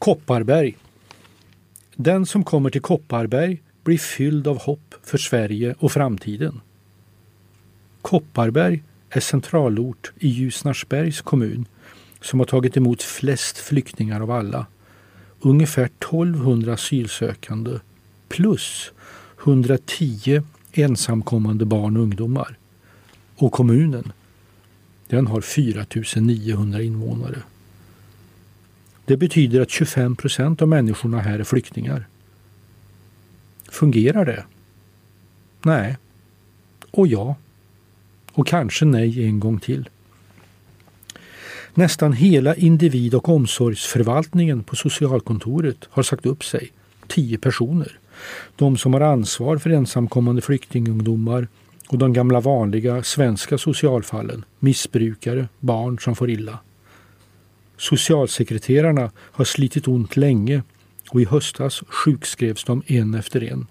Kopparberg. Den som kommer till Kopparberg blir fylld av hopp för Sverige och framtiden. Kopparberg är centralort i Ljusnarsbergs kommun som har tagit emot flest flyktingar av alla. Ungefär 1200 asylsökande plus 110 ensamkommande barn och ungdomar. Och kommunen, den har 4900 invånare. Det betyder att 25 procent av människorna här är flyktingar. Fungerar det? Nej. Och ja. Och kanske nej en gång till. Nästan hela individ och omsorgsförvaltningen på socialkontoret har sagt upp sig. Tio personer. De som har ansvar för ensamkommande flyktingungdomar och de gamla vanliga svenska socialfallen, missbrukare, barn som får illa. Socialsekreterarna har slitit ont länge och i höstas sjukskrevs de en efter en.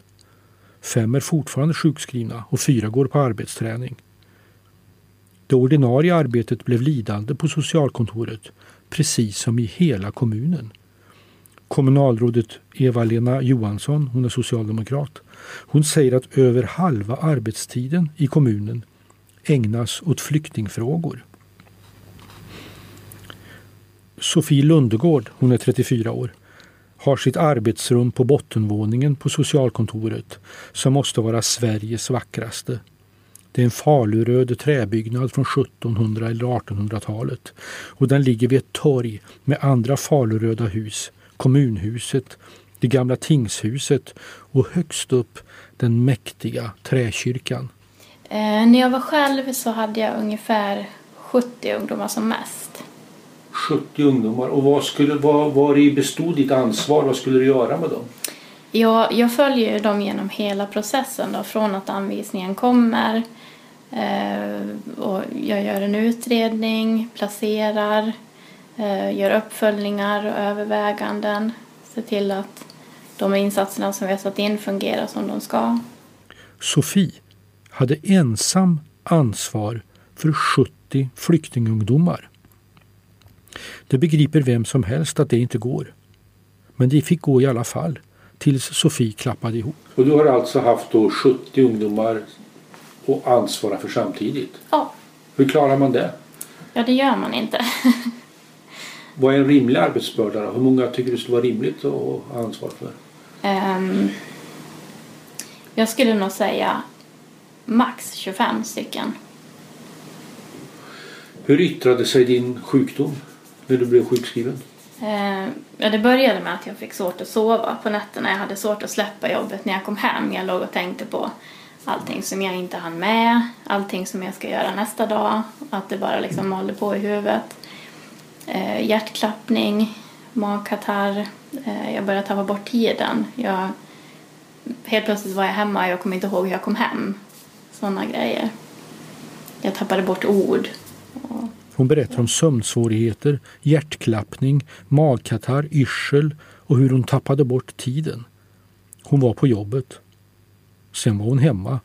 Fem är fortfarande sjukskrivna och fyra går på arbetsträning. Det ordinarie arbetet blev lidande på socialkontoret, precis som i hela kommunen. Kommunalrådet Eva-Lena Johansson, hon är socialdemokrat, hon säger att över halva arbetstiden i kommunen ägnas åt flyktingfrågor. Sofie Lundegård, hon är 34 år, har sitt arbetsrum på bottenvåningen på socialkontoret som måste vara Sveriges vackraste. Det är en faluröd träbyggnad från 1700 eller 1800-talet och den ligger vid ett torg med andra faluröda hus, kommunhuset, det gamla tingshuset och högst upp den mäktiga träkyrkan. Eh, när jag var själv så hade jag ungefär 70 ungdomar som mest. 70 ungdomar. Och vad, skulle, vad, vad i bestod ditt ansvar? Vad skulle du göra med dem? Jag, jag följer dem genom hela processen då, från att anvisningen kommer eh, och jag gör en utredning, placerar, eh, gör uppföljningar och överväganden, ser till att de insatserna som vi har satt in fungerar som de ska. Sofie hade ensam ansvar för 70 flyktingungdomar. Det begriper vem som helst att det inte går. Men det fick gå i alla fall tills Sofie klappade ihop. Och du har alltså haft då 70 ungdomar att ansvara för samtidigt? Ja. Hur klarar man det? Ja, det gör man inte. Vad är en rimlig arbetsbörda? Då? Hur många tycker du skulle vara rimligt att ha ansvar för? Um, jag skulle nog säga max 25 stycken. Hur yttrade sig din sjukdom när du blev sjukskriven? Eh, ja, det började med att jag fick svårt att sova på nätterna. Jag hade svårt att släppa jobbet när jag kom hem. Jag låg och tänkte på allting som jag inte hann med, allting som jag ska göra nästa dag. Att det bara liksom malde på i huvudet. Eh, hjärtklappning, magkatarr. Eh, jag började tappa bort tiden. Jag, helt plötsligt var jag hemma och jag kom inte ihåg hur jag kom hem. Sådana grejer. Jag tappade bort ord. Hon berättar om sömnsvårigheter, hjärtklappning, magkatarr, yrsel och hur hon tappade bort tiden. Hon var på jobbet. Sen var hon hemma.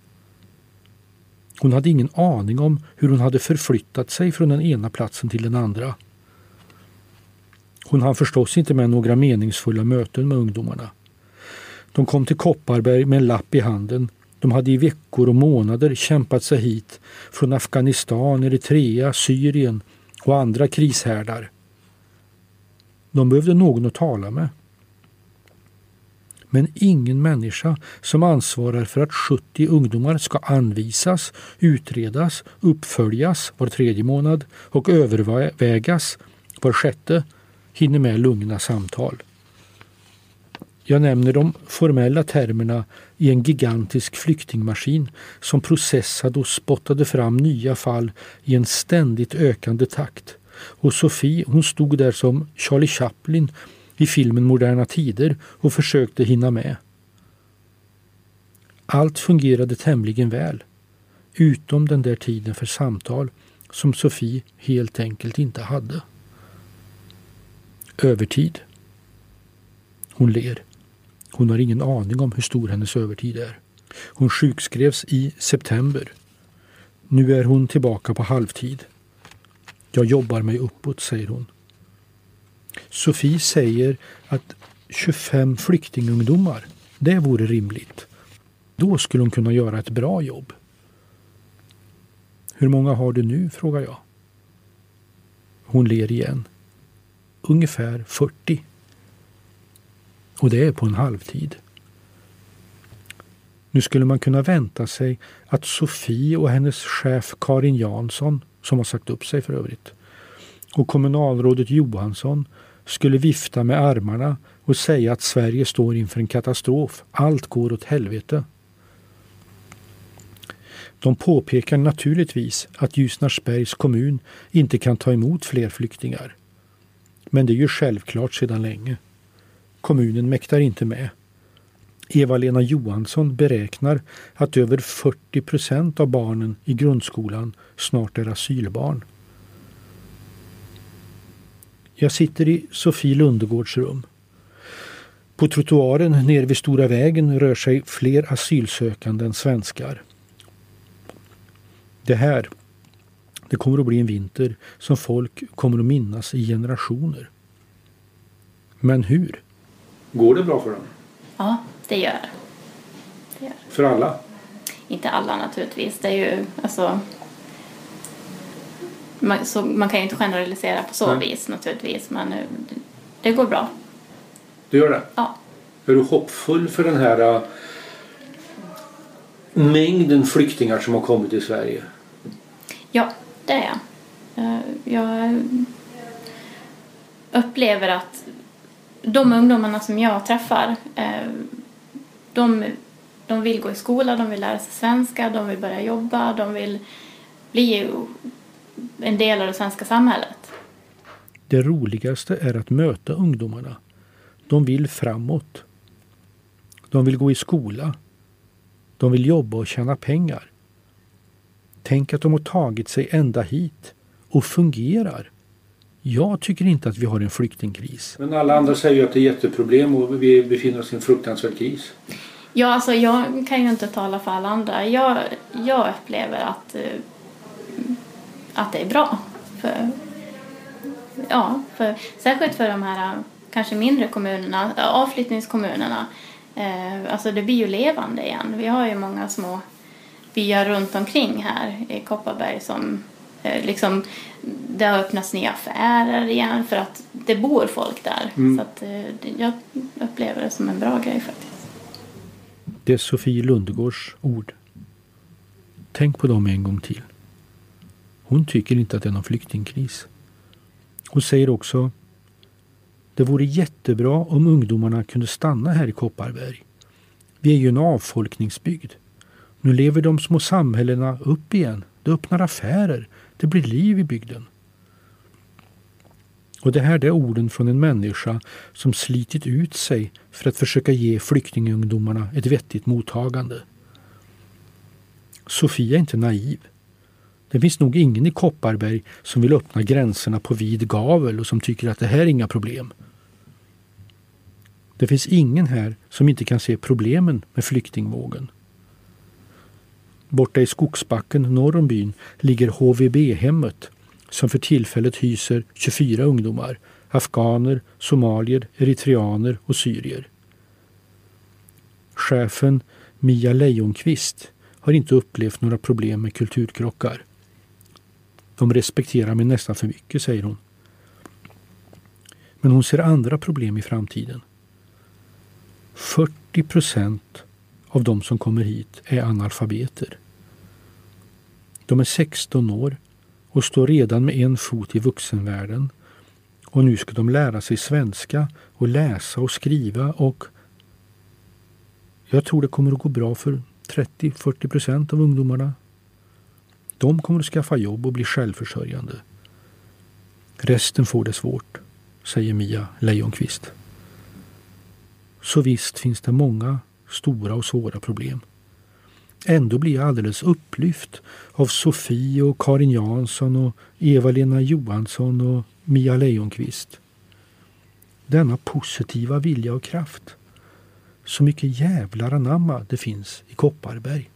Hon hade ingen aning om hur hon hade förflyttat sig från den ena platsen till den andra. Hon hann förstås inte med några meningsfulla möten med ungdomarna. De kom till Kopparberg med en lapp i handen de hade i veckor och månader kämpat sig hit från Afghanistan, Eritrea, Syrien och andra krishärdar. De behövde någon att tala med. Men ingen människa som ansvarar för att 70 ungdomar ska anvisas, utredas, uppföljas var tredje månad och övervägas var sjätte hinner med lugna samtal. Jag nämner de formella termerna i en gigantisk flyktingmaskin som processade och spottade fram nya fall i en ständigt ökande takt. Och Sofie hon stod där som Charlie Chaplin i filmen Moderna tider och försökte hinna med. Allt fungerade tämligen väl, utom den där tiden för samtal som Sofie helt enkelt inte hade. Övertid. Hon ler. Hon har ingen aning om hur stor hennes övertid är. Hon sjukskrevs i september. Nu är hon tillbaka på halvtid. Jag jobbar mig uppåt, säger hon. Sofie säger att 25 flyktingungdomar, det vore rimligt. Då skulle hon kunna göra ett bra jobb. Hur många har du nu? frågar jag. Hon ler igen. Ungefär 40. Och det är på en halvtid. Nu skulle man kunna vänta sig att Sofie och hennes chef Karin Jansson, som har sagt upp sig för övrigt, och kommunalrådet Johansson skulle vifta med armarna och säga att Sverige står inför en katastrof. Allt går åt helvete. De påpekar naturligtvis att Ljusnarsbergs kommun inte kan ta emot fler flyktingar. Men det är ju självklart sedan länge. Kommunen mäktar inte med. Eva-Lena Johansson beräknar att över 40 procent av barnen i grundskolan snart är asylbarn. Jag sitter i Sofie Lundegårds rum. På trottoaren nere vid Stora vägen rör sig fler asylsökande än svenskar. Det här, det kommer att bli en vinter som folk kommer att minnas i generationer. Men hur? Går det bra för dem? Ja, det gör det. gör. För alla? Inte alla naturligtvis. Det är ju alltså man, så man kan ju inte generalisera på så Nej. vis naturligtvis men det, det går bra. Det gör det? Ja. Är du hoppfull för den här uh, mängden flyktingar som har kommit till Sverige? Ja, det är jag. Uh, jag upplever att de ungdomarna som jag träffar eh, de, de vill gå i skola, de vill lära sig svenska, de vill börja jobba, de vill bli en del av det svenska samhället. Det roligaste är att möta ungdomarna. De vill framåt. De vill gå i skola. De vill jobba och tjäna pengar. Tänk att de har tagit sig ända hit och fungerar. Jag tycker inte att vi har en flyktingkris. Men alla andra säger ju att det är jätteproblem och vi befinner oss i en fruktansvärd kris. Ja, alltså jag kan ju inte tala för alla andra. Jag, jag upplever att eh, att det är bra. För, ja, för, särskilt för de här kanske mindre kommunerna, avflyttningskommunerna. Eh, alltså det blir ju levande igen. Vi har ju många små byar runt omkring här i Kopparberg som liksom det har öppnats nya affärer igen för att det bor folk där. Mm. Så att, eh, jag upplever det som en bra grej faktiskt. Det är Sofie Lundegårds ord. Tänk på dem en gång till. Hon tycker inte att det är någon flyktingkris. Hon säger också det vore jättebra om ungdomarna kunde stanna här i Kopparberg. Vi är ju en avfolkningsbygd. Nu lever de små samhällena upp igen. Det öppnar affärer. Det blir liv i bygden. Och det här är orden från en människa som slitit ut sig för att försöka ge flyktingungdomarna ett vettigt mottagande. Sofia är inte naiv. Det finns nog ingen i Kopparberg som vill öppna gränserna på vid gavel och som tycker att det här är inga problem. Det finns ingen här som inte kan se problemen med flyktingvågen. Borta i skogsbacken norr om byn ligger HVB-hemmet som för tillfället hyser 24 ungdomar, afghaner, somalier, eritreaner och syrier. Chefen Mia Leijonqvist har inte upplevt några problem med kulturkrockar. De respekterar mig nästan för mycket, säger hon. Men hon ser andra problem i framtiden. 40 procent av de som kommer hit är analfabeter. De är 16 år och står redan med en fot i vuxenvärlden. Och nu ska de lära sig svenska och läsa och skriva och jag tror det kommer att gå bra för 30-40 procent av ungdomarna de kommer att skaffa jobb och bli självförsörjande. Resten får det svårt, säger Mia Leijonqvist. Så visst finns det många stora och svåra problem. Ändå blir jag alldeles upplyft av Sofie och Karin Jansson och Eva-Lena Johansson och Mia Leijonqvist. Denna positiva vilja och kraft. Så mycket jävlar anamma det finns i Kopparberg.